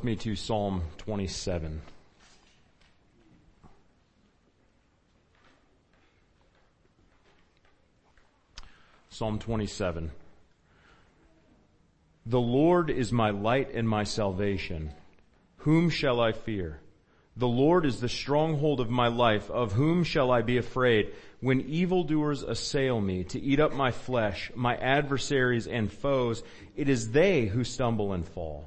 with me to Psalm 27. Psalm 27. The Lord is my light and my salvation. Whom shall I fear? The Lord is the stronghold of my life. Of whom shall I be afraid? When evildoers assail me to eat up my flesh, my adversaries and foes, it is they who stumble and fall.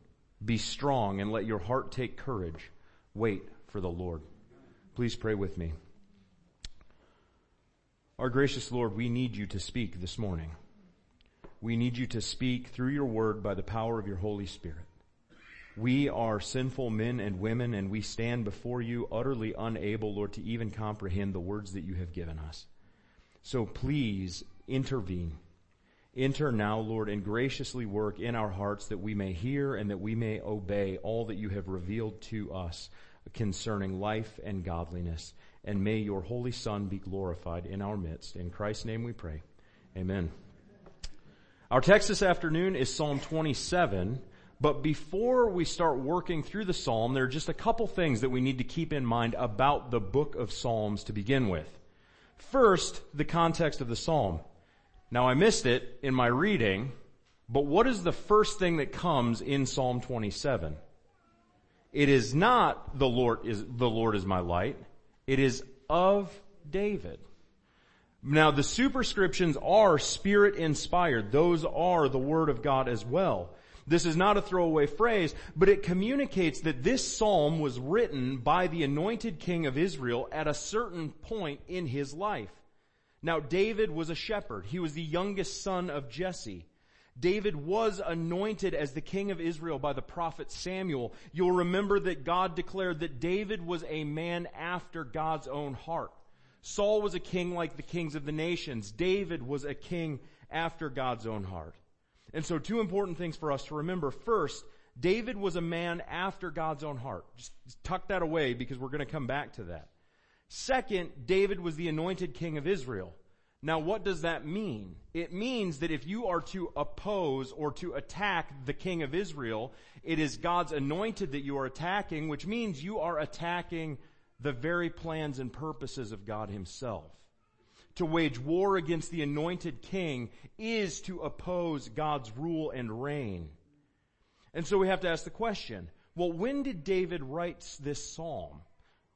Be strong and let your heart take courage. Wait for the Lord. Please pray with me. Our gracious Lord, we need you to speak this morning. We need you to speak through your word by the power of your Holy Spirit. We are sinful men and women and we stand before you utterly unable, Lord, to even comprehend the words that you have given us. So please intervene Enter now, Lord, and graciously work in our hearts that we may hear and that we may obey all that you have revealed to us concerning life and godliness. And may your Holy Son be glorified in our midst. In Christ's name we pray. Amen. Our text this afternoon is Psalm 27. But before we start working through the Psalm, there are just a couple things that we need to keep in mind about the book of Psalms to begin with. First, the context of the Psalm. Now I missed it in my reading, but what is the first thing that comes in Psalm 27? It is not the Lord is, the Lord is my light. It is of David. Now the superscriptions are spirit inspired. Those are the word of God as well. This is not a throwaway phrase, but it communicates that this psalm was written by the anointed king of Israel at a certain point in his life. Now David was a shepherd. He was the youngest son of Jesse. David was anointed as the king of Israel by the prophet Samuel. You'll remember that God declared that David was a man after God's own heart. Saul was a king like the kings of the nations. David was a king after God's own heart. And so two important things for us to remember. First, David was a man after God's own heart. Just tuck that away because we're going to come back to that. Second, David was the anointed king of Israel. Now what does that mean? It means that if you are to oppose or to attack the king of Israel, it is God's anointed that you are attacking, which means you are attacking the very plans and purposes of God himself. To wage war against the anointed king is to oppose God's rule and reign. And so we have to ask the question, well, when did David write this psalm?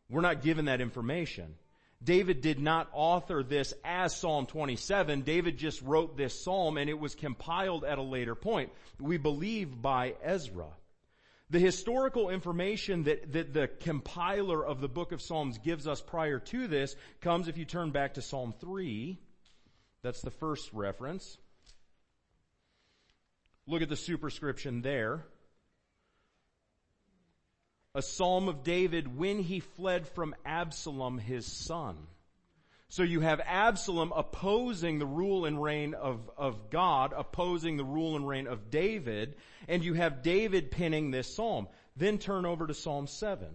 We're not given that information. David did not author this as Psalm 27. David just wrote this psalm and it was compiled at a later point. We believe by Ezra. The historical information that, that the compiler of the book of Psalms gives us prior to this comes if you turn back to Psalm 3. That's the first reference. Look at the superscription there a psalm of David when he fled from Absalom, his son. So you have Absalom opposing the rule and reign of, of God, opposing the rule and reign of David, and you have David penning this psalm. Then turn over to Psalm 7.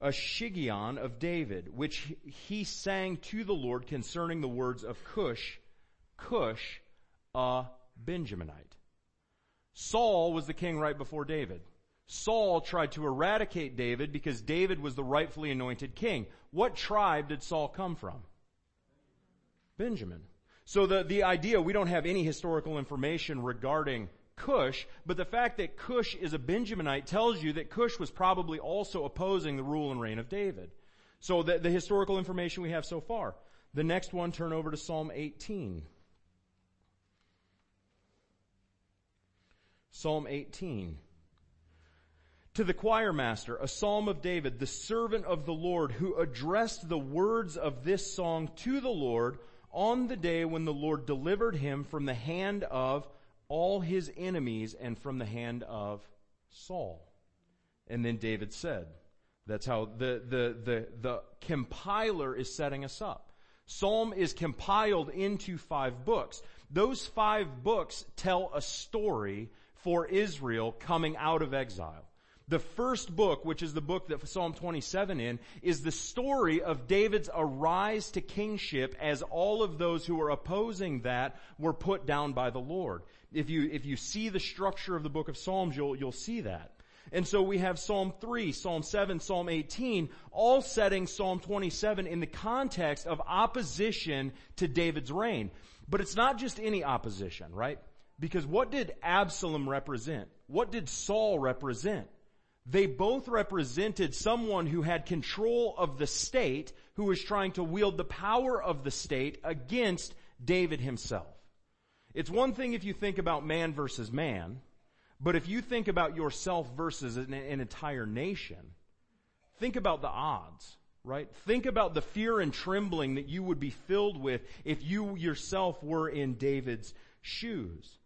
a Shiggaion of David, which he sang to the Lord concerning the words of Cush, Cush, a Benjaminite. Saul was the king right before David. Saul tried to eradicate David because David was the rightfully anointed king. What tribe did Saul come from? Benjamin. So the, the idea, we don't have any historical information regarding Cush, but the fact that Cush is a Benjaminite tells you that Cush was probably also opposing the rule and reign of David. So the, the historical information we have so far. The next one, turn over to Psalm 18. Psalm 18. To the choir master, a psalm of David, the servant of the Lord, who addressed the words of this song to the Lord on the day when the Lord delivered him from the hand of all his enemies and from the hand of Saul. And then David said, that's how the, the, the, the compiler is setting us up. Psalm is compiled into five books. Those five books tell a story for Israel coming out of exile. The first book, which is the book that Psalm 27 in, is the story of David's arise to kingship as all of those who were opposing that were put down by the Lord. If you, if you see the structure of the book of Psalms, you'll, you'll see that. And so we have Psalm 3, Psalm 7, Psalm 18, all setting Psalm 27 in the context of opposition to David's reign. But it's not just any opposition, right? Because what did Absalom represent? What did Saul represent? They both represented someone who had control of the state, who was trying to wield the power of the state against David himself. It's one thing if you think about man versus man, but if you think about yourself versus an, an entire nation, think about the odds, right? Think about the fear and trembling that you would be filled with if you yourself were in David's shoes.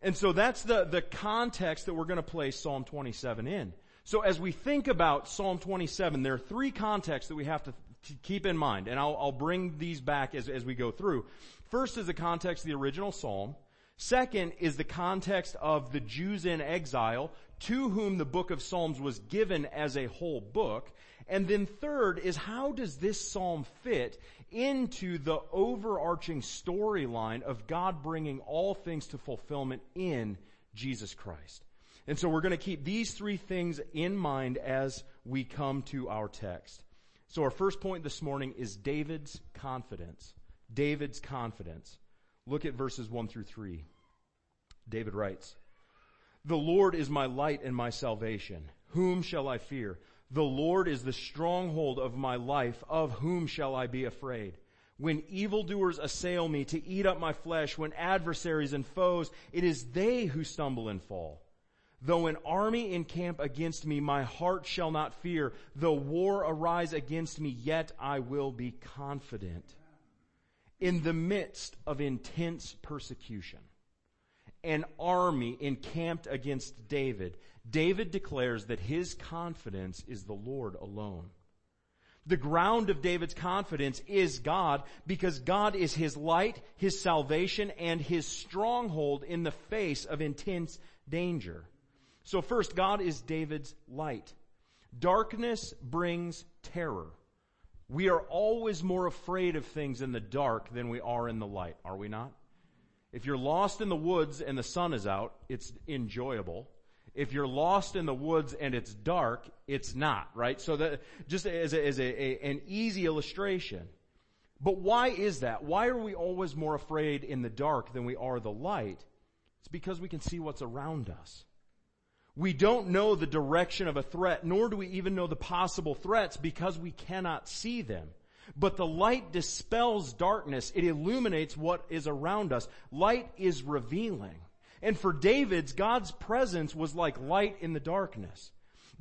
And so that's the, the context that we're going to place Psalm 27 in. So as we think about Psalm 27, there are three contexts that we have to, to keep in mind, and I'll, I'll bring these back as, as we go through. First is the context of the original Psalm. Second is the context of the Jews in exile to whom the book of Psalms was given as a whole book. And then third is how does this psalm fit into the overarching storyline of God bringing all things to fulfillment in Jesus Christ? And so we're going to keep these three things in mind as we come to our text. So our first point this morning is David's confidence. David's confidence. Look at verses 1 through 3. David writes, The Lord is my light and my salvation. Whom shall I fear? The Lord is the stronghold of my life. Of whom shall I be afraid? When evildoers assail me to eat up my flesh, when adversaries and foes, it is they who stumble and fall. Though an army encamp against me, my heart shall not fear. Though war arise against me, yet I will be confident. In the midst of intense persecution, an army encamped against David, David declares that his confidence is the Lord alone. The ground of David's confidence is God because God is his light, his salvation, and his stronghold in the face of intense danger. So first, God is David's light. Darkness brings terror. We are always more afraid of things in the dark than we are in the light, are we not? If you're lost in the woods and the sun is out, it's enjoyable. If you're lost in the woods and it's dark, it's not, right? So that, just as, a, as a, a, an easy illustration. But why is that? Why are we always more afraid in the dark than we are the light? It's because we can see what's around us. We don't know the direction of a threat, nor do we even know the possible threats because we cannot see them. But the light dispels darkness. It illuminates what is around us. Light is revealing. And for David's, God's presence was like light in the darkness.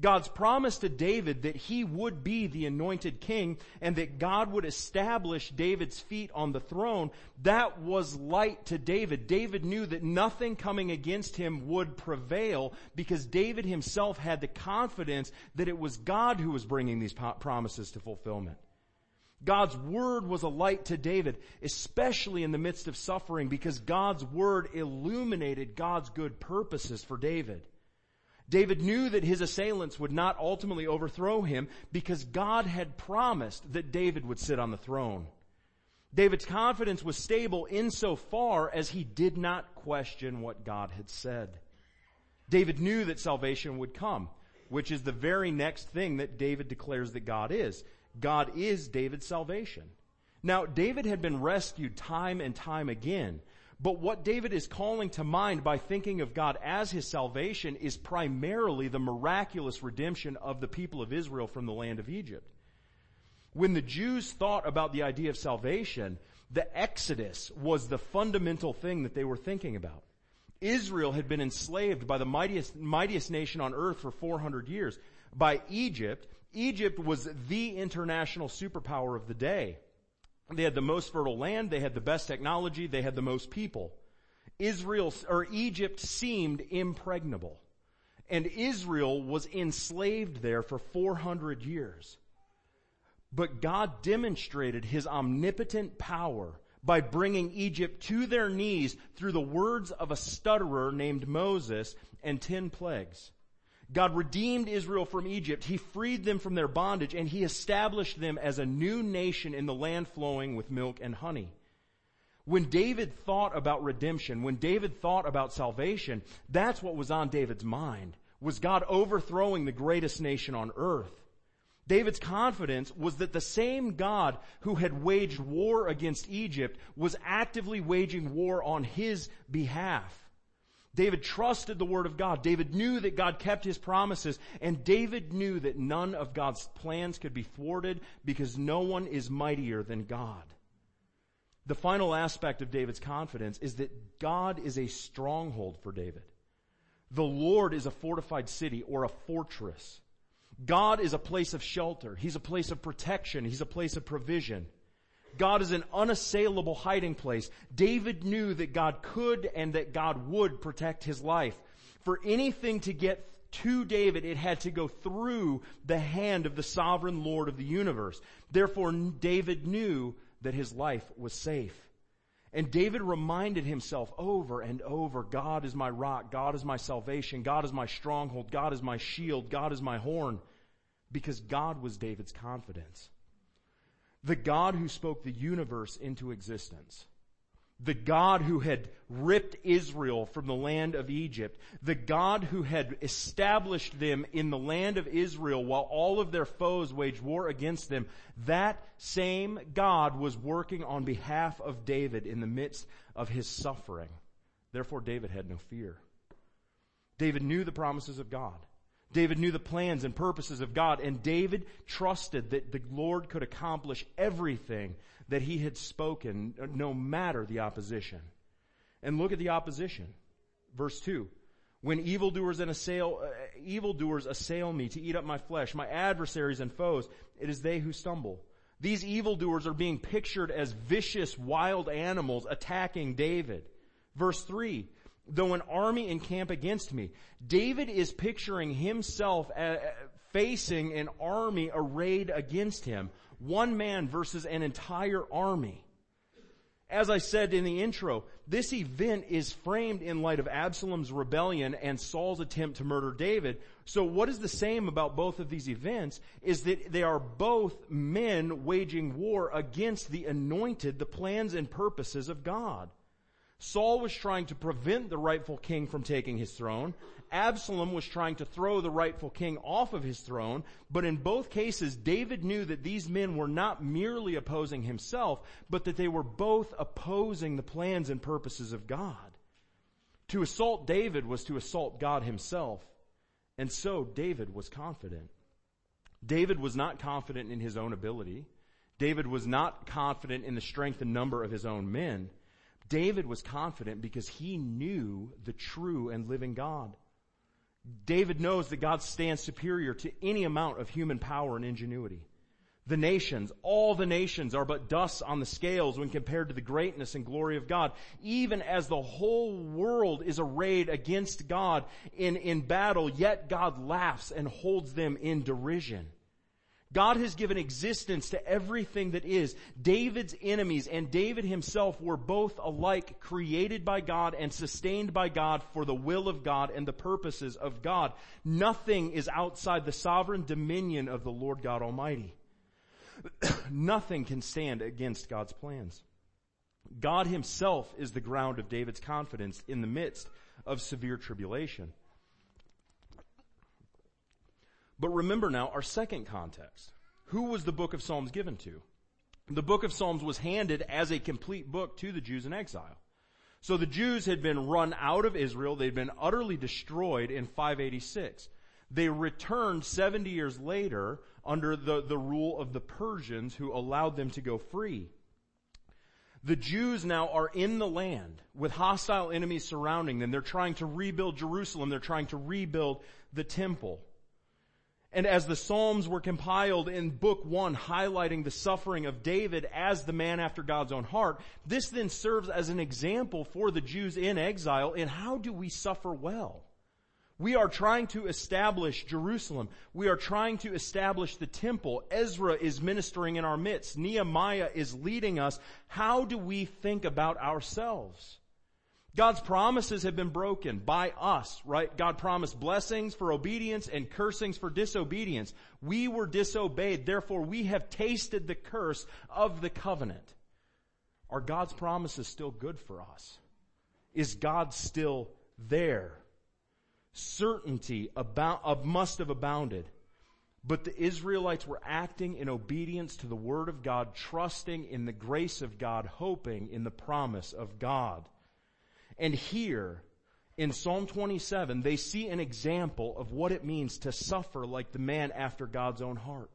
God's promise to David that he would be the anointed king and that God would establish David's feet on the throne, that was light to David. David knew that nothing coming against him would prevail because David himself had the confidence that it was God who was bringing these promises to fulfillment. God's word was a light to David, especially in the midst of suffering because God's word illuminated God's good purposes for David. David knew that his assailants would not ultimately overthrow him because God had promised that David would sit on the throne. David's confidence was stable insofar as he did not question what God had said. David knew that salvation would come, which is the very next thing that David declares that God is. God is David's salvation. Now, David had been rescued time and time again, but what David is calling to mind by thinking of God as his salvation is primarily the miraculous redemption of the people of Israel from the land of Egypt. When the Jews thought about the idea of salvation, the Exodus was the fundamental thing that they were thinking about. Israel had been enslaved by the mightiest, mightiest nation on earth for 400 years. By Egypt, Egypt was the international superpower of the day. They had the most fertile land, they had the best technology, they had the most people. Israel, or Egypt seemed impregnable. And Israel was enslaved there for 400 years. But God demonstrated His omnipotent power by bringing Egypt to their knees through the words of a stutterer named Moses and ten plagues. God redeemed Israel from Egypt. He freed them from their bondage and he established them as a new nation in the land flowing with milk and honey. When David thought about redemption, when David thought about salvation, that's what was on David's mind. Was God overthrowing the greatest nation on earth? David's confidence was that the same God who had waged war against Egypt was actively waging war on his behalf. David trusted the word of God. David knew that God kept his promises and David knew that none of God's plans could be thwarted because no one is mightier than God. The final aspect of David's confidence is that God is a stronghold for David. The Lord is a fortified city or a fortress. God is a place of shelter. He's a place of protection. He's a place of provision. God is an unassailable hiding place. David knew that God could and that God would protect his life. For anything to get to David, it had to go through the hand of the sovereign Lord of the universe. Therefore, David knew that his life was safe. And David reminded himself over and over, God is my rock, God is my salvation, God is my stronghold, God is my shield, God is my horn, because God was David's confidence. The God who spoke the universe into existence. The God who had ripped Israel from the land of Egypt. The God who had established them in the land of Israel while all of their foes waged war against them. That same God was working on behalf of David in the midst of his suffering. Therefore David had no fear. David knew the promises of God. David knew the plans and purposes of God, and David trusted that the Lord could accomplish everything that he had spoken, no matter the opposition. And look at the opposition. Verse 2. When evildoers and assail, uh, evildoers assail me to eat up my flesh, my adversaries and foes, it is they who stumble. These evildoers are being pictured as vicious wild animals attacking David. Verse 3 though an army encamp against me. David is picturing himself uh, facing an army arrayed against him. One man versus an entire army. As I said in the intro, this event is framed in light of Absalom's rebellion and Saul's attempt to murder David. So what is the same about both of these events is that they are both men waging war against the anointed, the plans and purposes of God. Saul was trying to prevent the rightful king from taking his throne. Absalom was trying to throw the rightful king off of his throne. But in both cases, David knew that these men were not merely opposing himself, but that they were both opposing the plans and purposes of God. To assault David was to assault God himself. And so David was confident. David was not confident in his own ability. David was not confident in the strength and number of his own men. David was confident because he knew the true and living God. David knows that God stands superior to any amount of human power and ingenuity. The nations, all the nations are but dust on the scales when compared to the greatness and glory of God. Even as the whole world is arrayed against God in, in battle, yet God laughs and holds them in derision. God has given existence to everything that is. David's enemies and David himself were both alike created by God and sustained by God for the will of God and the purposes of God. Nothing is outside the sovereign dominion of the Lord God Almighty. Nothing can stand against God's plans. God himself is the ground of David's confidence in the midst of severe tribulation. But remember now our second context. Who was the book of Psalms given to? The book of Psalms was handed as a complete book to the Jews in exile. So the Jews had been run out of Israel. They'd been utterly destroyed in 586. They returned 70 years later under the, the rule of the Persians who allowed them to go free. The Jews now are in the land with hostile enemies surrounding them. They're trying to rebuild Jerusalem. They're trying to rebuild the temple. And as the Psalms were compiled in book one, highlighting the suffering of David as the man after God's own heart, this then serves as an example for the Jews in exile in how do we suffer well? We are trying to establish Jerusalem. We are trying to establish the temple. Ezra is ministering in our midst. Nehemiah is leading us. How do we think about ourselves? God's promises have been broken by us, right? God promised blessings for obedience and cursings for disobedience. We were disobeyed. Therefore, we have tasted the curse of the covenant. Are God's promises still good for us? Is God still there? certainty about, must have abounded. But the Israelites were acting in obedience to the word of God, trusting in the grace of God, hoping in the promise of God. And here, in Psalm 27, they see an example of what it means to suffer like the man after God's own heart.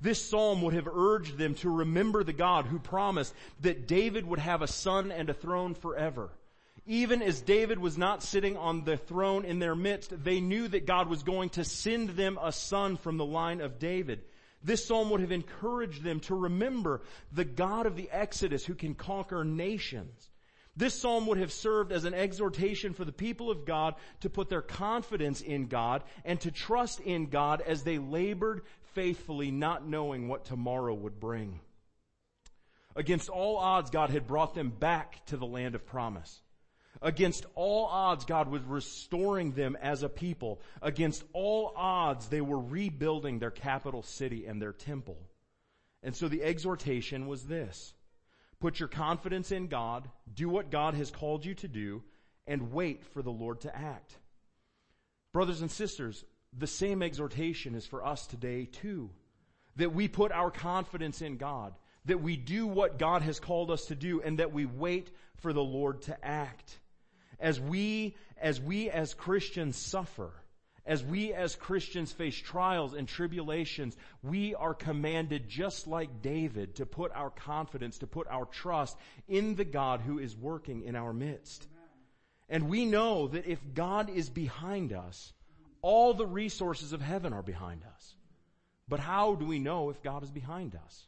This psalm would have urged them to remember the God who promised that David would have a son and a throne forever. Even as David was not sitting on the throne in their midst, they knew that God was going to send them a son from the line of David. This psalm would have encouraged them to remember the God of the Exodus who can conquer nations. This psalm would have served as an exhortation for the people of God to put their confidence in God and to trust in God as they labored faithfully, not knowing what tomorrow would bring. Against all odds, God had brought them back to the land of promise. Against all odds, God was restoring them as a people. Against all odds, they were rebuilding their capital city and their temple. And so the exhortation was this. Put your confidence in God, do what God has called you to do, and wait for the Lord to act. Brothers and sisters, the same exhortation is for us today too. That we put our confidence in God, that we do what God has called us to do, and that we wait for the Lord to act as we, as we as Christians suffer, as we as Christians face trials and tribulations, we are commanded just like David to put our confidence, to put our trust in the God who is working in our midst. And we know that if God is behind us, all the resources of heaven are behind us. But how do we know if God is behind us?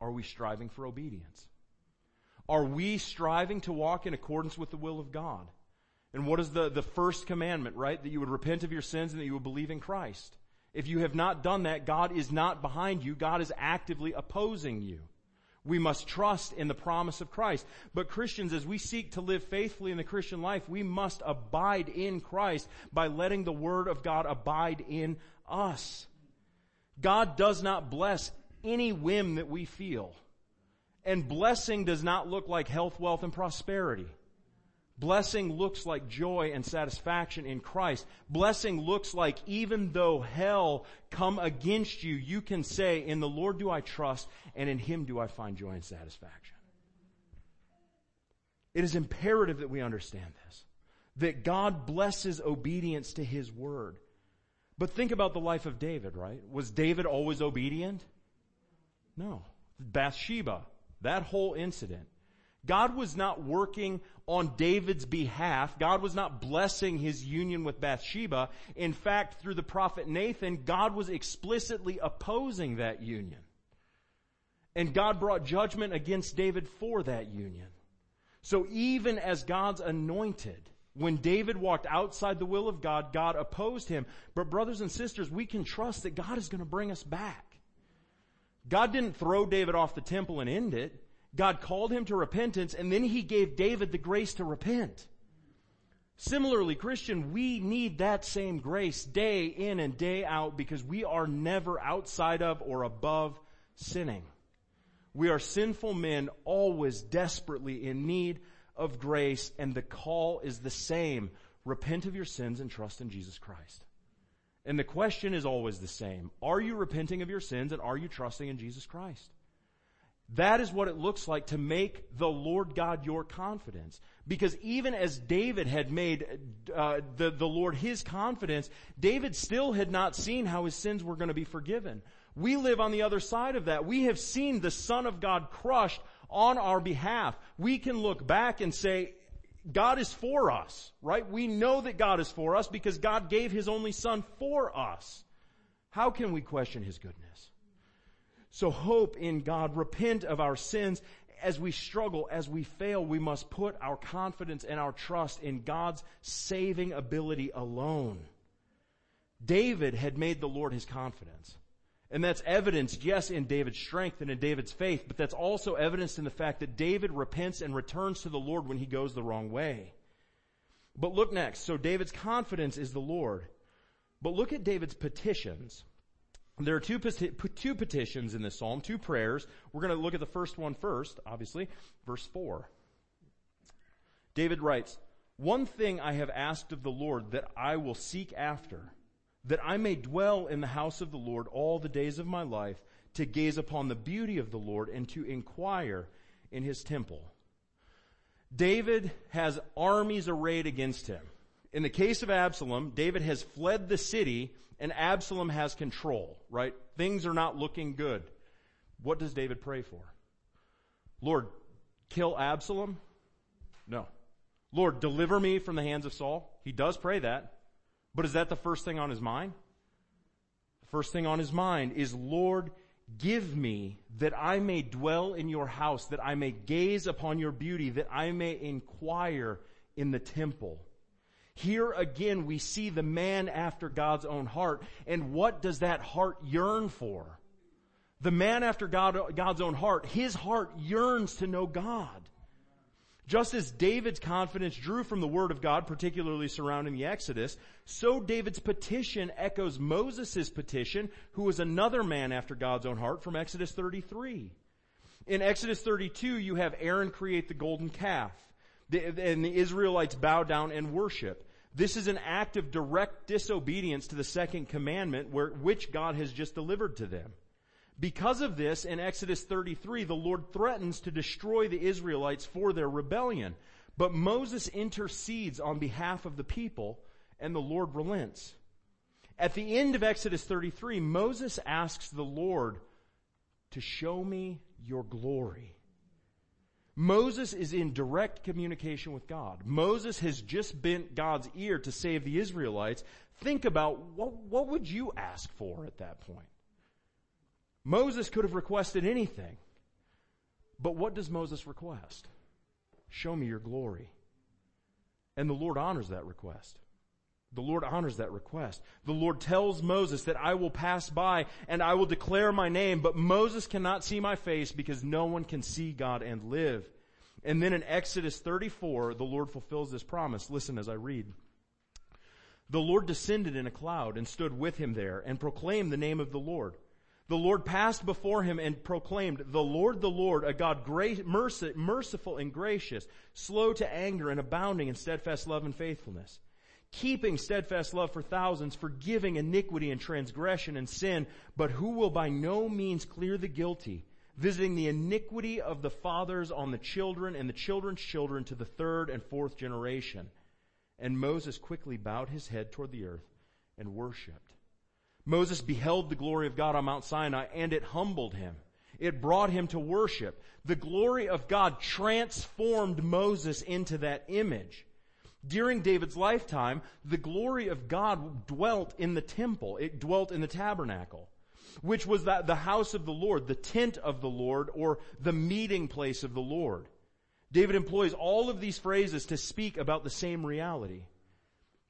Are we striving for obedience? Are we striving to walk in accordance with the will of God? And what is the, the first commandment, right? That you would repent of your sins and that you would believe in Christ. If you have not done that, God is not behind you. God is actively opposing you. We must trust in the promise of Christ. But Christians, as we seek to live faithfully in the Christian life, we must abide in Christ by letting the Word of God abide in us. God does not bless any whim that we feel. And blessing does not look like health, wealth, and prosperity. Blessing looks like joy and satisfaction in Christ. Blessing looks like even though hell come against you, you can say, in the Lord do I trust, and in Him do I find joy and satisfaction. It is imperative that we understand this. That God blesses obedience to His Word. But think about the life of David, right? Was David always obedient? No. Bathsheba, that whole incident. God was not working on David's behalf. God was not blessing his union with Bathsheba. In fact, through the prophet Nathan, God was explicitly opposing that union. And God brought judgment against David for that union. So even as God's anointed, when David walked outside the will of God, God opposed him. But brothers and sisters, we can trust that God is going to bring us back. God didn't throw David off the temple and end it. God called him to repentance and then he gave David the grace to repent. Similarly, Christian, we need that same grace day in and day out because we are never outside of or above sinning. We are sinful men always desperately in need of grace and the call is the same. Repent of your sins and trust in Jesus Christ. And the question is always the same. Are you repenting of your sins and are you trusting in Jesus Christ? That is what it looks like to make the Lord God your confidence. Because even as David had made uh, the, the Lord his confidence, David still had not seen how his sins were going to be forgiven. We live on the other side of that. We have seen the Son of God crushed on our behalf. We can look back and say, God is for us, right? We know that God is for us because God gave His only Son for us. How can we question His goodness? So hope in God, repent of our sins. As we struggle, as we fail, we must put our confidence and our trust in God's saving ability alone. David had made the Lord his confidence. And that's evidenced, yes, in David's strength and in David's faith, but that's also evidenced in the fact that David repents and returns to the Lord when he goes the wrong way. But look next. So David's confidence is the Lord. But look at David's petitions. There are two, two petitions in this psalm, two prayers. We're going to look at the first one first, obviously, verse 4. David writes, One thing I have asked of the Lord that I will seek after, that I may dwell in the house of the Lord all the days of my life, to gaze upon the beauty of the Lord and to inquire in his temple. David has armies arrayed against him. In the case of Absalom, David has fled the city and Absalom has control, right? Things are not looking good. What does David pray for? Lord, kill Absalom? No. Lord, deliver me from the hands of Saul? He does pray that. But is that the first thing on his mind? The first thing on his mind is, Lord, give me that I may dwell in your house, that I may gaze upon your beauty, that I may inquire in the temple. Here again we see the man after God's own heart. And what does that heart yearn for? The man after God, God's own heart, his heart yearns to know God. Just as David's confidence drew from the Word of God, particularly surrounding the Exodus, so David's petition echoes Moses' petition, who was another man after God's own heart from Exodus 33. In Exodus 32, you have Aaron create the golden calf, and the Israelites bow down and worship. This is an act of direct disobedience to the second commandment where, which God has just delivered to them. Because of this, in Exodus 33, the Lord threatens to destroy the Israelites for their rebellion. But Moses intercedes on behalf of the people and the Lord relents. At the end of Exodus 33, Moses asks the Lord to show me your glory. Moses is in direct communication with God. Moses has just bent God's ear to save the Israelites. Think about what, what would you ask for at that point? Moses could have requested anything. But what does Moses request? Show me your glory. And the Lord honors that request. The Lord honors that request. The Lord tells Moses that I will pass by and I will declare my name, but Moses cannot see my face because no one can see God and live. And then in Exodus 34, the Lord fulfills this promise. Listen as I read. The Lord descended in a cloud and stood with him there and proclaimed the name of the Lord. The Lord passed before him and proclaimed, the Lord, the Lord, a God great, merciful and gracious, slow to anger and abounding in steadfast love and faithfulness keeping steadfast love for thousands, forgiving iniquity and transgression and sin, but who will by no means clear the guilty, visiting the iniquity of the fathers on the children and the children's children to the third and fourth generation. And Moses quickly bowed his head toward the earth and worshiped. Moses beheld the glory of God on Mount Sinai and it humbled him. It brought him to worship. The glory of God transformed Moses into that image. During David's lifetime, the glory of God dwelt in the temple. It dwelt in the tabernacle, which was the, house of the Lord, the tent of the Lord, or the meeting place of the Lord. David employs all of these phrases to speak about the same reality.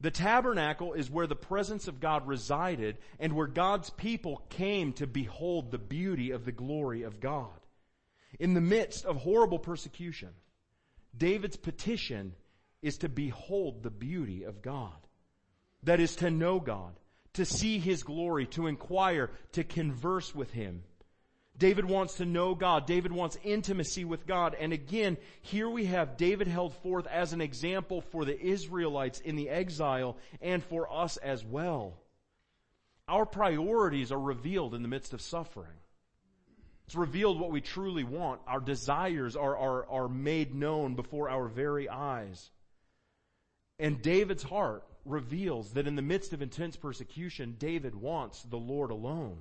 The tabernacle is where the presence of God resided and where God's people came to behold the beauty of the glory of God. In the midst of horrible persecution, David's petition is to behold the beauty of God. That is to know God, to see His glory, to inquire, to converse with Him. David wants to know God. David wants intimacy with God. And again, here we have David held forth as an example for the Israelites in the exile and for us as well. Our priorities are revealed in the midst of suffering. It's revealed what we truly want. Our desires are, are, are made known before our very eyes. And David's heart reveals that in the midst of intense persecution, David wants the Lord alone.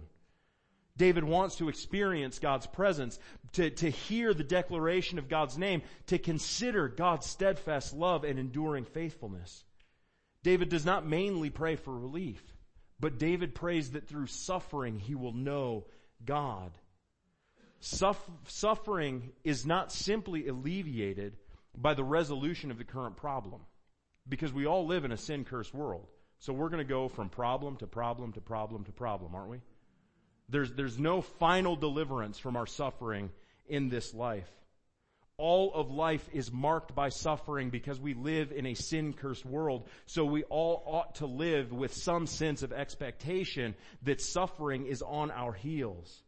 David wants to experience God's presence, to, to hear the declaration of God's name, to consider God's steadfast love and enduring faithfulness. David does not mainly pray for relief, but David prays that through suffering he will know God. Suff- suffering is not simply alleviated by the resolution of the current problem, because we all live in a sin-cursed world. So we're going to go from problem to problem to problem to problem, aren't we? There's, there's no final deliverance from our suffering in this life. All of life is marked by suffering because we live in a sin cursed world. So we all ought to live with some sense of expectation that suffering is on our heels.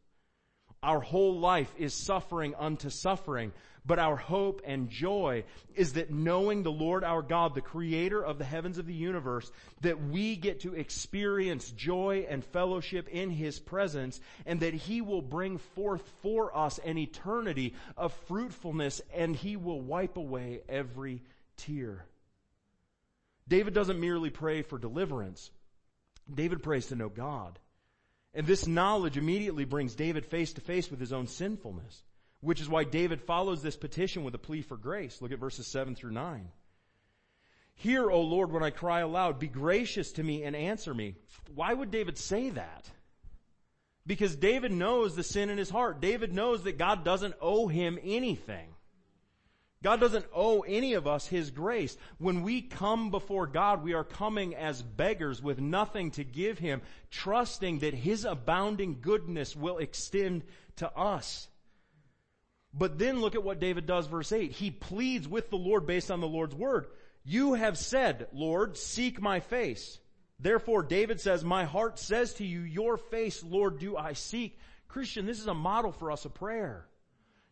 Our whole life is suffering unto suffering. But our hope and joy is that knowing the Lord our God, the creator of the heavens of the universe, that we get to experience joy and fellowship in His presence and that He will bring forth for us an eternity of fruitfulness and He will wipe away every tear. David doesn't merely pray for deliverance. David prays to know God. And this knowledge immediately brings David face to face with his own sinfulness. Which is why David follows this petition with a plea for grace. Look at verses 7 through 9. Hear, O Lord, when I cry aloud, be gracious to me and answer me. Why would David say that? Because David knows the sin in his heart. David knows that God doesn't owe him anything. God doesn't owe any of us His grace. When we come before God, we are coming as beggars with nothing to give Him, trusting that His abounding goodness will extend to us. But then look at what David does, verse 8. He pleads with the Lord based on the Lord's word. You have said, Lord, seek my face. Therefore, David says, my heart says to you, your face, Lord, do I seek. Christian, this is a model for us of prayer.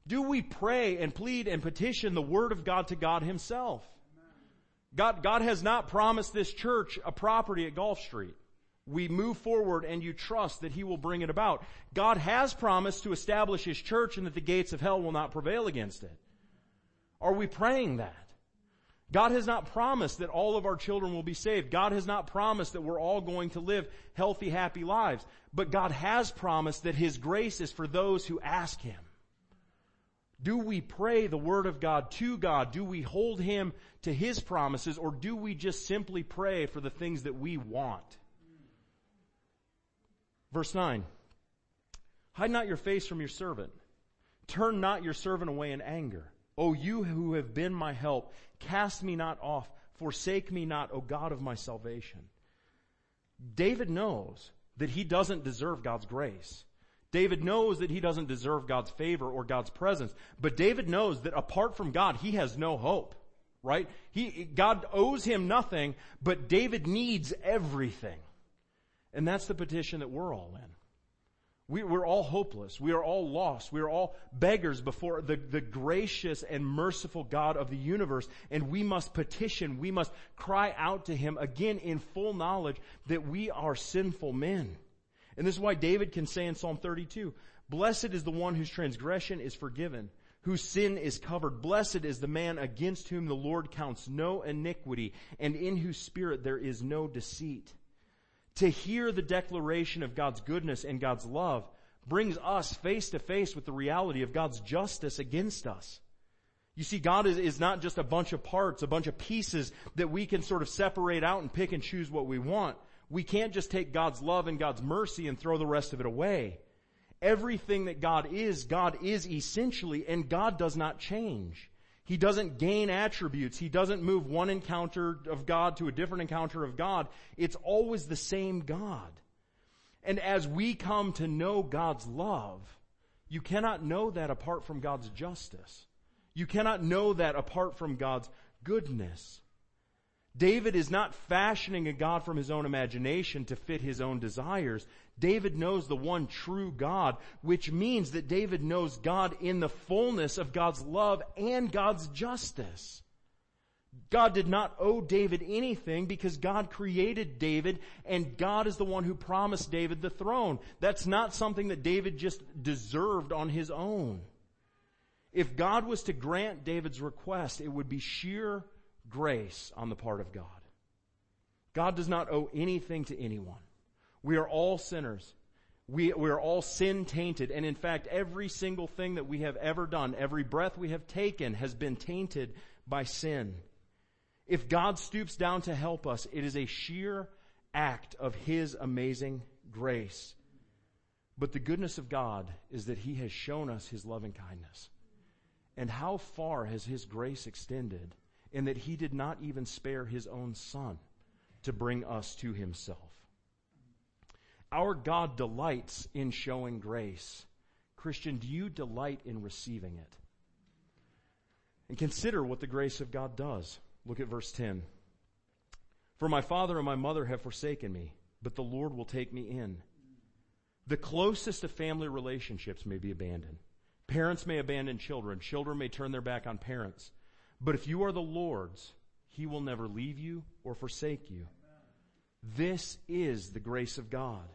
Do we pray and plead and petition the word of God to God himself? God, God has not promised this church a property at Gulf Street we move forward and you trust that He will bring it about. God has promised to establish His church and that the gates of hell will not prevail against it. Are we praying that? God has not promised that all of our children will be saved. God has not promised that we're all going to live healthy, happy lives. But God has promised that His grace is for those who ask Him. Do we pray the Word of God to God? Do we hold Him to His promises or do we just simply pray for the things that we want? Verse 9. Hide not your face from your servant. Turn not your servant away in anger. O you who have been my help, cast me not off. Forsake me not, O God of my salvation. David knows that he doesn't deserve God's grace. David knows that he doesn't deserve God's favor or God's presence. But David knows that apart from God, he has no hope. Right? He, God owes him nothing, but David needs everything. And that's the petition that we're all in. We, are all hopeless. We are all lost. We are all beggars before the, the gracious and merciful God of the universe. And we must petition. We must cry out to Him again in full knowledge that we are sinful men. And this is why David can say in Psalm 32, Blessed is the one whose transgression is forgiven, whose sin is covered. Blessed is the man against whom the Lord counts no iniquity, and in whose spirit there is no deceit to hear the declaration of God's goodness and God's love brings us face to face with the reality of God's justice against us. You see, God is, is not just a bunch of parts, a bunch of pieces that we can sort of separate out and pick and choose what we want. We can't just take God's love and God's mercy and throw the rest of it away. Everything that God is, God is essentially, and God does not change. He doesn't gain attributes. He doesn't move one encounter of God to a different encounter of God. It's always the same God. And as we come to know God's love, you cannot know that apart from God's justice. You cannot know that apart from God's goodness. David is not fashioning a God from his own imagination to fit his own desires. David knows the one true God, which means that David knows God in the fullness of God's love and God's justice. God did not owe David anything because God created David and God is the one who promised David the throne. That's not something that David just deserved on his own. If God was to grant David's request, it would be sheer grace on the part of God. God does not owe anything to anyone. We are all sinners. We, we are all sin tainted. And in fact, every single thing that we have ever done, every breath we have taken has been tainted by sin. If God stoops down to help us, it is a sheer act of His amazing grace. But the goodness of God is that He has shown us His loving kindness. And how far has His grace extended in that He did not even spare His own Son to bring us to Himself? Our God delights in showing grace. Christian, do you delight in receiving it? And consider what the grace of God does. Look at verse 10. For my father and my mother have forsaken me, but the Lord will take me in. The closest of family relationships may be abandoned. Parents may abandon children. Children may turn their back on parents. But if you are the Lord's, He will never leave you or forsake you. This is the grace of God.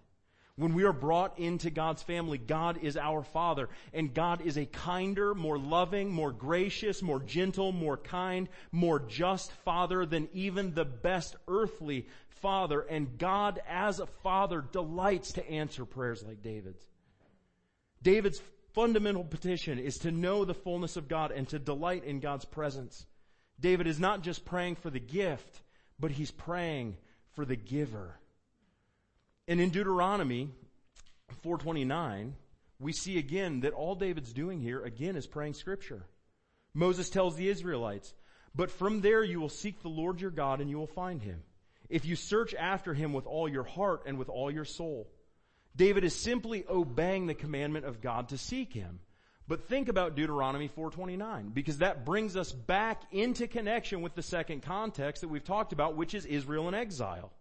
When we are brought into God's family, God is our Father, and God is a kinder, more loving, more gracious, more gentle, more kind, more just Father than even the best earthly Father, and God as a Father delights to answer prayers like David's. David's fundamental petition is to know the fullness of God and to delight in God's presence. David is not just praying for the gift, but he's praying for the giver. And in Deuteronomy 429, we see again that all David's doing here again is praying scripture. Moses tells the Israelites, but from there you will seek the Lord your God and you will find him. If you search after him with all your heart and with all your soul. David is simply obeying the commandment of God to seek him. But think about Deuteronomy 429 because that brings us back into connection with the second context that we've talked about, which is Israel in exile.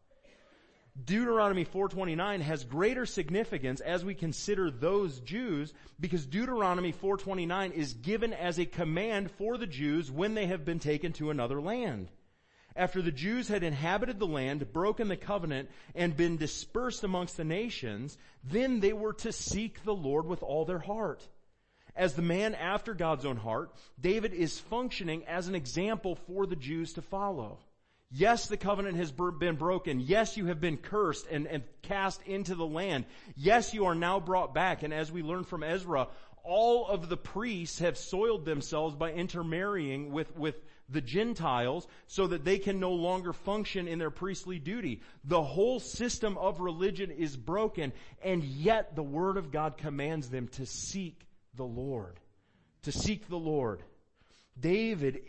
Deuteronomy 429 has greater significance as we consider those Jews because Deuteronomy 429 is given as a command for the Jews when they have been taken to another land. After the Jews had inhabited the land, broken the covenant, and been dispersed amongst the nations, then they were to seek the Lord with all their heart. As the man after God's own heart, David is functioning as an example for the Jews to follow. Yes, the covenant has been broken. Yes, you have been cursed and, and cast into the land. Yes, you are now brought back. And as we learn from Ezra, all of the priests have soiled themselves by intermarrying with, with the Gentiles so that they can no longer function in their priestly duty. The whole system of religion is broken and yet the Word of God commands them to seek the Lord. To seek the Lord. David,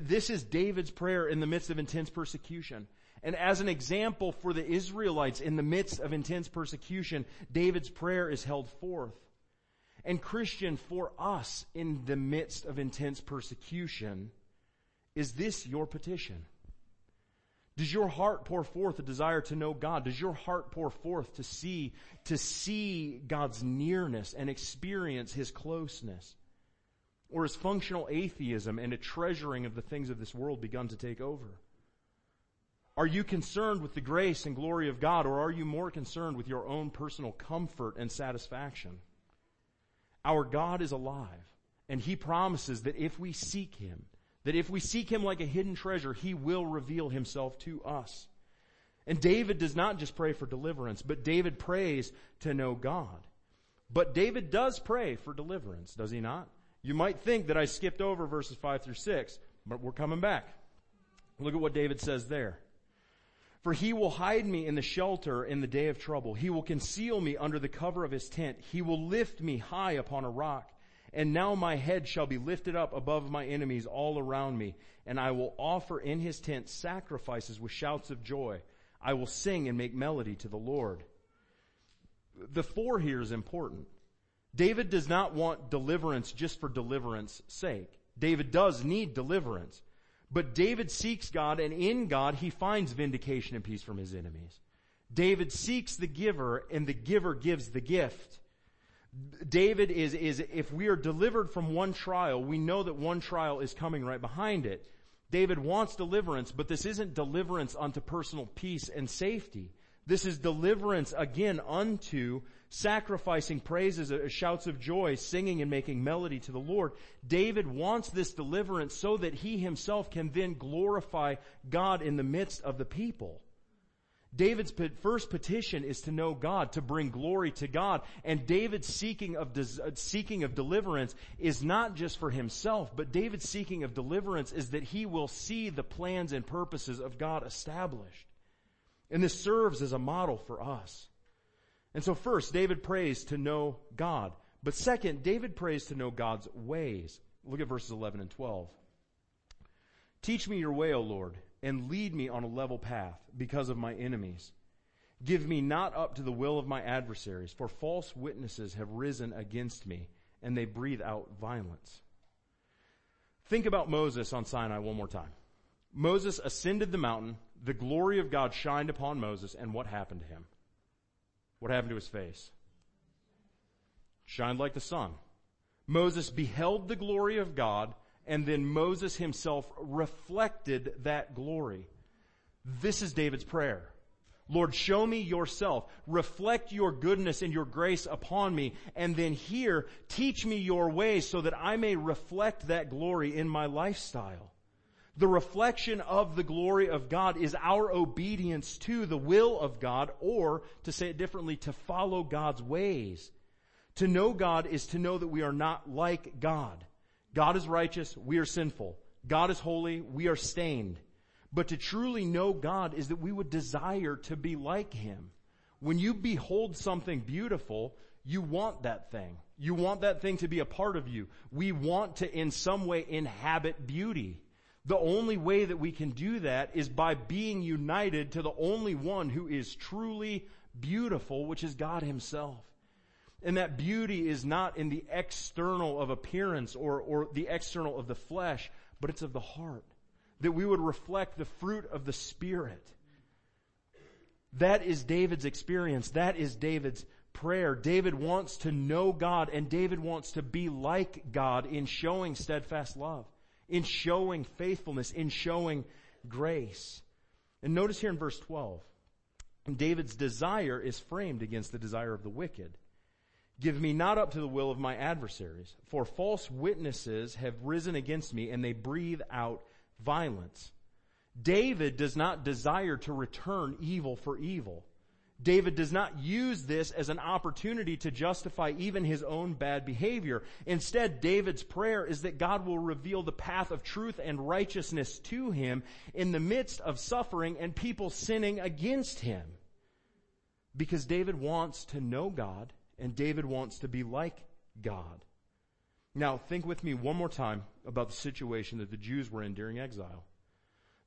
this is David's prayer in the midst of intense persecution. And as an example for the Israelites in the midst of intense persecution, David's prayer is held forth. And Christian, for us in the midst of intense persecution, is this your petition? Does your heart pour forth a desire to know God? Does your heart pour forth to see, to see God's nearness and experience His closeness? Or has functional atheism and a treasuring of the things of this world begun to take over? Are you concerned with the grace and glory of God or are you more concerned with your own personal comfort and satisfaction? Our God is alive and He promises that if we seek Him, that if we seek Him like a hidden treasure, He will reveal Himself to us. And David does not just pray for deliverance, but David prays to know God. But David does pray for deliverance, does he not? You might think that I skipped over verses 5 through 6, but we're coming back. Look at what David says there. For he will hide me in the shelter in the day of trouble. He will conceal me under the cover of his tent. He will lift me high upon a rock. And now my head shall be lifted up above my enemies all around me, and I will offer in his tent sacrifices with shouts of joy. I will sing and make melody to the Lord. The for here is important. David does not want deliverance just for deliverance sake. David does need deliverance. But David seeks God and in God he finds vindication and peace from his enemies. David seeks the giver and the giver gives the gift. David is, is, if we are delivered from one trial, we know that one trial is coming right behind it. David wants deliverance, but this isn't deliverance unto personal peace and safety. This is deliverance again unto sacrificing praises, uh, shouts of joy, singing and making melody to the Lord. David wants this deliverance so that he himself can then glorify God in the midst of the people. David's first petition is to know God, to bring glory to God. And David's seeking of, uh, seeking of deliverance is not just for himself, but David's seeking of deliverance is that he will see the plans and purposes of God established. And this serves as a model for us. And so first, David prays to know God. But second, David prays to know God's ways. Look at verses 11 and 12. Teach me your way, O Lord and lead me on a level path because of my enemies. Give me not up to the will of my adversaries, for false witnesses have risen against me, and they breathe out violence. Think about Moses on Sinai one more time. Moses ascended the mountain, the glory of God shined upon Moses, and what happened to him? What happened to his face? Shined like the sun. Moses beheld the glory of God, and then Moses himself reflected that glory. This is David's prayer. Lord, show me yourself. Reflect your goodness and your grace upon me. And then here, teach me your ways so that I may reflect that glory in my lifestyle. The reflection of the glory of God is our obedience to the will of God, or to say it differently, to follow God's ways. To know God is to know that we are not like God. God is righteous, we are sinful. God is holy, we are stained. But to truly know God is that we would desire to be like Him. When you behold something beautiful, you want that thing. You want that thing to be a part of you. We want to in some way inhabit beauty. The only way that we can do that is by being united to the only one who is truly beautiful, which is God Himself. And that beauty is not in the external of appearance or, or the external of the flesh, but it's of the heart. That we would reflect the fruit of the Spirit. That is David's experience. That is David's prayer. David wants to know God and David wants to be like God in showing steadfast love, in showing faithfulness, in showing grace. And notice here in verse 12, David's desire is framed against the desire of the wicked. Give me not up to the will of my adversaries, for false witnesses have risen against me and they breathe out violence. David does not desire to return evil for evil. David does not use this as an opportunity to justify even his own bad behavior. Instead, David's prayer is that God will reveal the path of truth and righteousness to him in the midst of suffering and people sinning against him. Because David wants to know God and David wants to be like God. Now, think with me one more time about the situation that the Jews were in during exile.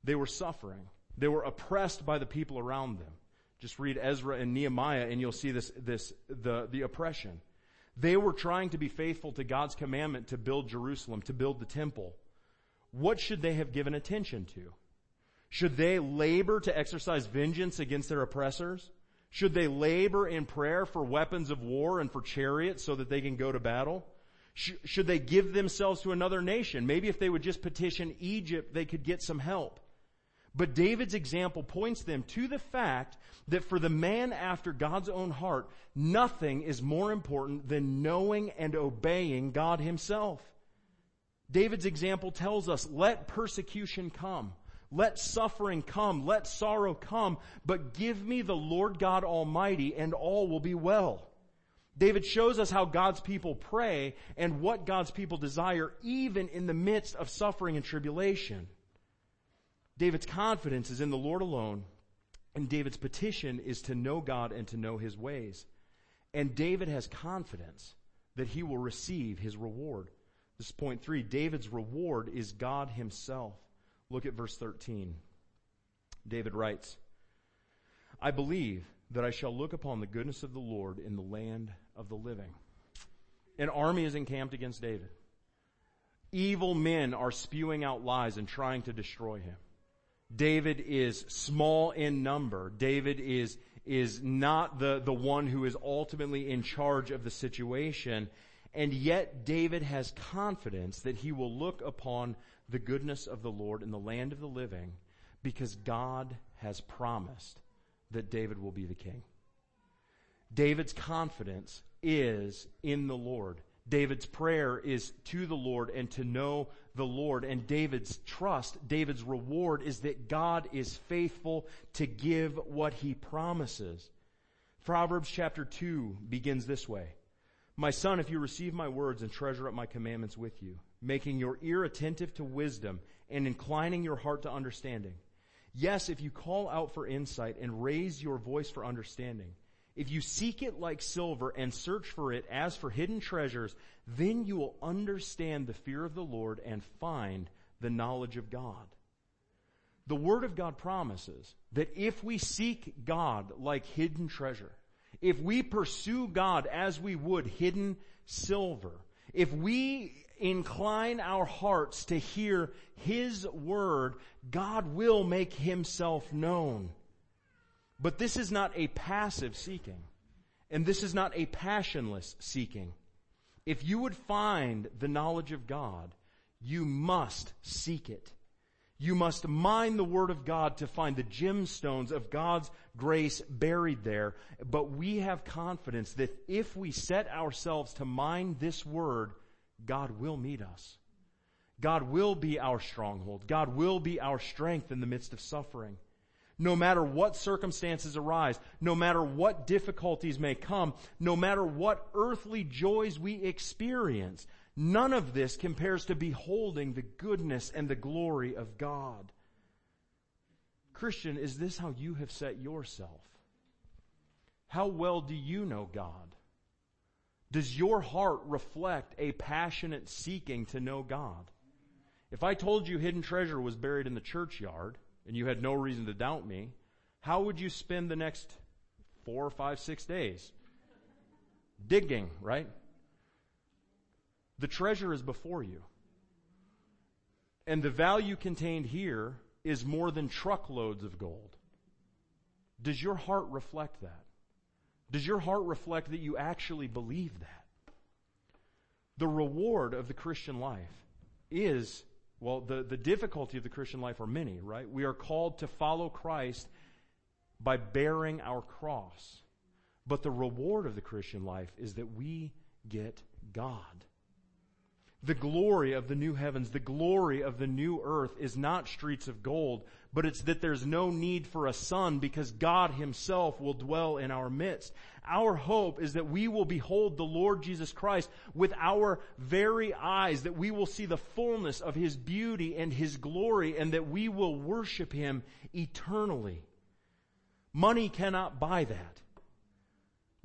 They were suffering. They were oppressed by the people around them. Just read Ezra and Nehemiah and you'll see this, this, the, the oppression. They were trying to be faithful to God's commandment to build Jerusalem, to build the temple. What should they have given attention to? Should they labor to exercise vengeance against their oppressors? Should they labor in prayer for weapons of war and for chariots so that they can go to battle? Should they give themselves to another nation? Maybe if they would just petition Egypt, they could get some help. But David's example points them to the fact that for the man after God's own heart, nothing is more important than knowing and obeying God himself. David's example tells us, let persecution come. Let suffering come, let sorrow come, but give me the Lord God Almighty and all will be well. David shows us how God's people pray and what God's people desire even in the midst of suffering and tribulation. David's confidence is in the Lord alone and David's petition is to know God and to know his ways. And David has confidence that he will receive his reward. This is point three. David's reward is God himself. Look at verse 13. David writes, I believe that I shall look upon the goodness of the Lord in the land of the living. An army is encamped against David. Evil men are spewing out lies and trying to destroy him. David is small in number. David is, is not the, the one who is ultimately in charge of the situation. And yet David has confidence that he will look upon the goodness of the Lord in the land of the living because God has promised that David will be the king. David's confidence is in the Lord. David's prayer is to the Lord and to know the Lord. And David's trust, David's reward is that God is faithful to give what he promises. Proverbs chapter 2 begins this way. My son, if you receive my words and treasure up my commandments with you, making your ear attentive to wisdom and inclining your heart to understanding. Yes, if you call out for insight and raise your voice for understanding, if you seek it like silver and search for it as for hidden treasures, then you will understand the fear of the Lord and find the knowledge of God. The Word of God promises that if we seek God like hidden treasure, if we pursue God as we would hidden silver, if we incline our hearts to hear His Word, God will make Himself known. But this is not a passive seeking. And this is not a passionless seeking. If you would find the knowledge of God, you must seek it. You must mine the Word of God to find the gemstones of God's grace buried there. But we have confidence that if we set ourselves to mine this Word, God will meet us. God will be our stronghold. God will be our strength in the midst of suffering no matter what circumstances arise, no matter what difficulties may come, no matter what earthly joys we experience, none of this compares to beholding the goodness and the glory of God. Christian, is this how you have set yourself? How well do you know God? Does your heart reflect a passionate seeking to know God? If I told you hidden treasure was buried in the churchyard, and you had no reason to doubt me, how would you spend the next four, five, six days? Digging, right? The treasure is before you. And the value contained here is more than truckloads of gold. Does your heart reflect that? Does your heart reflect that you actually believe that? The reward of the Christian life is well, the, the difficulty of the Christian life are many, right? We are called to follow Christ by bearing our cross. But the reward of the Christian life is that we get God. The glory of the new heavens, the glory of the new earth is not streets of gold, but it's that there's no need for a sun because God himself will dwell in our midst. Our hope is that we will behold the Lord Jesus Christ with our very eyes, that we will see the fullness of his beauty and his glory, and that we will worship him eternally. Money cannot buy that.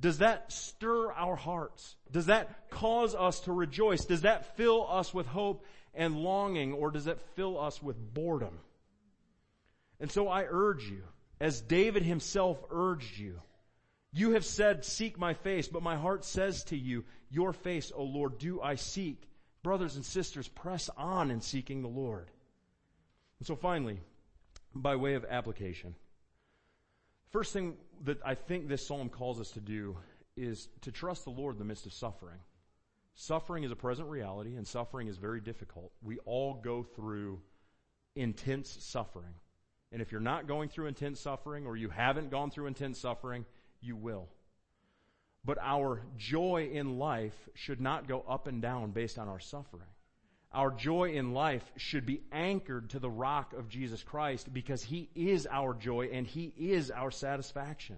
Does that stir our hearts? Does that cause us to rejoice? Does that fill us with hope and longing or does it fill us with boredom? And so I urge you, as David himself urged you, you have said, seek my face, but my heart says to you, your face, O Lord, do I seek. Brothers and sisters, press on in seeking the Lord. And so finally, by way of application, First thing that I think this psalm calls us to do is to trust the Lord in the midst of suffering. Suffering is a present reality and suffering is very difficult. We all go through intense suffering. And if you're not going through intense suffering or you haven't gone through intense suffering, you will. But our joy in life should not go up and down based on our suffering. Our joy in life should be anchored to the rock of Jesus Christ because He is our joy and He is our satisfaction.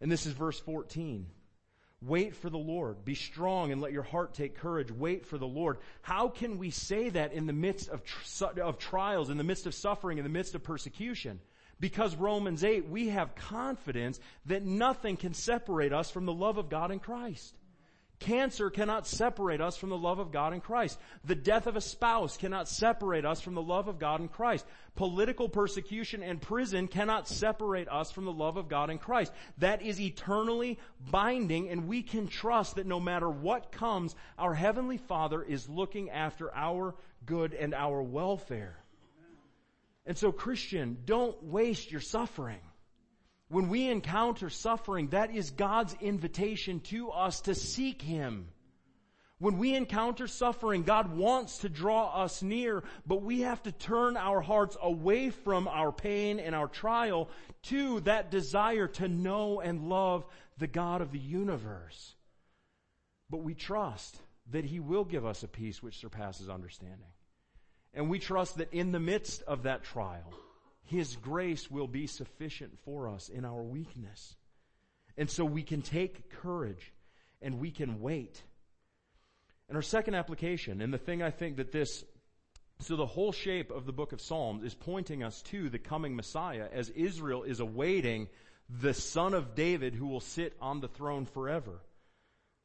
And this is verse 14. Wait for the Lord. Be strong and let your heart take courage. Wait for the Lord. How can we say that in the midst of, of trials, in the midst of suffering, in the midst of persecution? Because Romans 8, we have confidence that nothing can separate us from the love of God in Christ. Cancer cannot separate us from the love of God in Christ. The death of a spouse cannot separate us from the love of God in Christ. Political persecution and prison cannot separate us from the love of God in Christ. That is eternally binding and we can trust that no matter what comes, our Heavenly Father is looking after our good and our welfare. And so Christian, don't waste your suffering. When we encounter suffering, that is God's invitation to us to seek Him. When we encounter suffering, God wants to draw us near, but we have to turn our hearts away from our pain and our trial to that desire to know and love the God of the universe. But we trust that He will give us a peace which surpasses understanding. And we trust that in the midst of that trial, his grace will be sufficient for us in our weakness. And so we can take courage and we can wait. And our second application, and the thing I think that this, so the whole shape of the book of Psalms is pointing us to the coming Messiah as Israel is awaiting the son of David who will sit on the throne forever.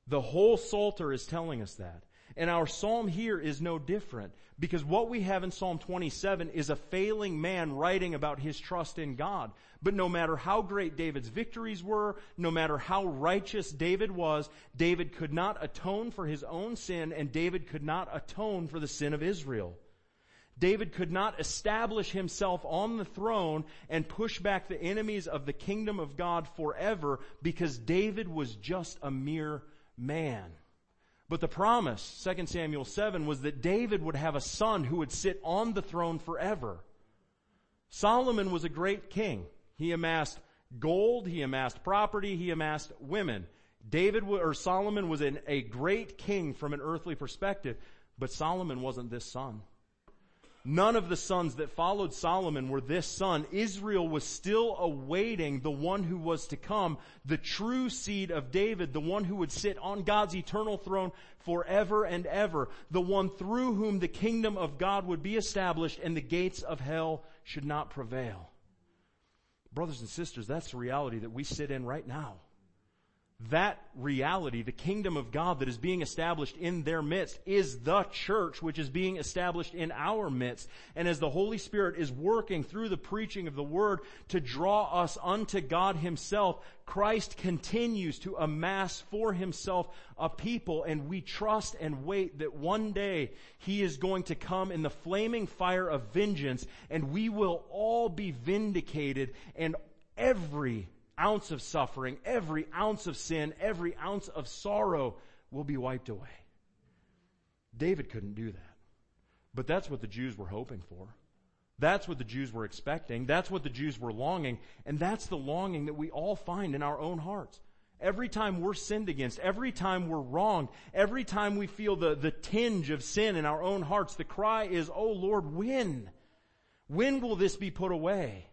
The whole Psalter is telling us that. And our psalm here is no different because what we have in Psalm 27 is a failing man writing about his trust in God. But no matter how great David's victories were, no matter how righteous David was, David could not atone for his own sin and David could not atone for the sin of Israel. David could not establish himself on the throne and push back the enemies of the kingdom of God forever because David was just a mere man. But the promise, 2 Samuel 7, was that David would have a son who would sit on the throne forever. Solomon was a great king. He amassed gold, he amassed property, he amassed women. David or Solomon was an, a great king from an earthly perspective, but Solomon wasn't this son. None of the sons that followed Solomon were this son. Israel was still awaiting the one who was to come, the true seed of David, the one who would sit on God's eternal throne forever and ever, the one through whom the kingdom of God would be established and the gates of hell should not prevail. Brothers and sisters, that's the reality that we sit in right now that reality, the kingdom of God that is being established in their midst is the church which is being established in our midst. And as the Holy Spirit is working through the preaching of the word to draw us unto God himself, Christ continues to amass for himself a people and we trust and wait that one day he is going to come in the flaming fire of vengeance and we will all be vindicated and every ounce of suffering, every ounce of sin, every ounce of sorrow will be wiped away. David couldn't do that. But that's what the Jews were hoping for. That's what the Jews were expecting. That's what the Jews were longing. And that's the longing that we all find in our own hearts. Every time we're sinned against, every time we're wronged, every time we feel the, the tinge of sin in our own hearts, the cry is, Oh Lord, when? When will this be put away?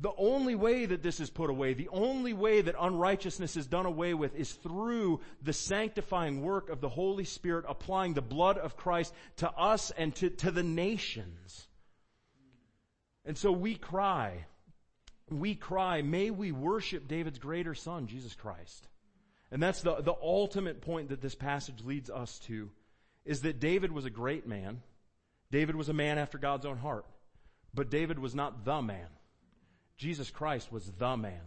The only way that this is put away, the only way that unrighteousness is done away with is through the sanctifying work of the Holy Spirit applying the blood of Christ to us and to, to the nations. And so we cry, we cry, may we worship David's greater son, Jesus Christ. And that's the, the ultimate point that this passage leads us to, is that David was a great man. David was a man after God's own heart. But David was not the man. Jesus Christ was the man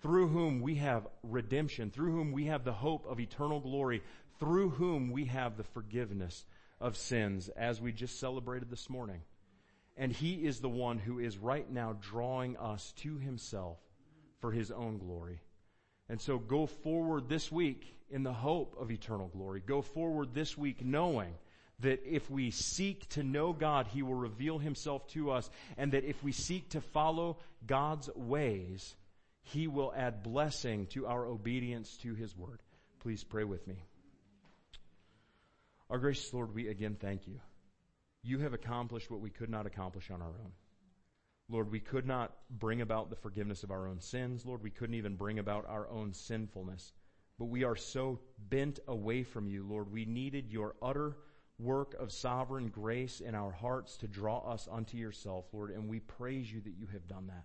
through whom we have redemption, through whom we have the hope of eternal glory, through whom we have the forgiveness of sins as we just celebrated this morning. And he is the one who is right now drawing us to himself for his own glory. And so go forward this week in the hope of eternal glory. Go forward this week knowing that if we seek to know God, He will reveal Himself to us, and that if we seek to follow God's ways, He will add blessing to our obedience to His Word. Please pray with me. Our gracious Lord, we again thank you. You have accomplished what we could not accomplish on our own. Lord, we could not bring about the forgiveness of our own sins. Lord, we couldn't even bring about our own sinfulness. But we are so bent away from you, Lord. We needed your utter work of sovereign grace in our hearts to draw us unto yourself, Lord, and we praise you that you have done that.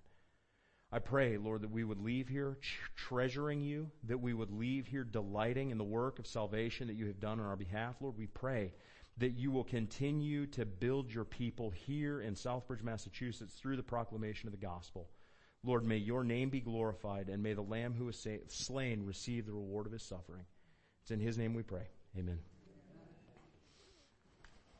I pray, Lord, that we would leave here treasuring you, that we would leave here delighting in the work of salvation that you have done on our behalf. Lord, we pray that you will continue to build your people here in Southbridge, Massachusetts through the proclamation of the gospel. Lord, may your name be glorified and may the Lamb who was slain receive the reward of his suffering. It's in his name we pray. Amen.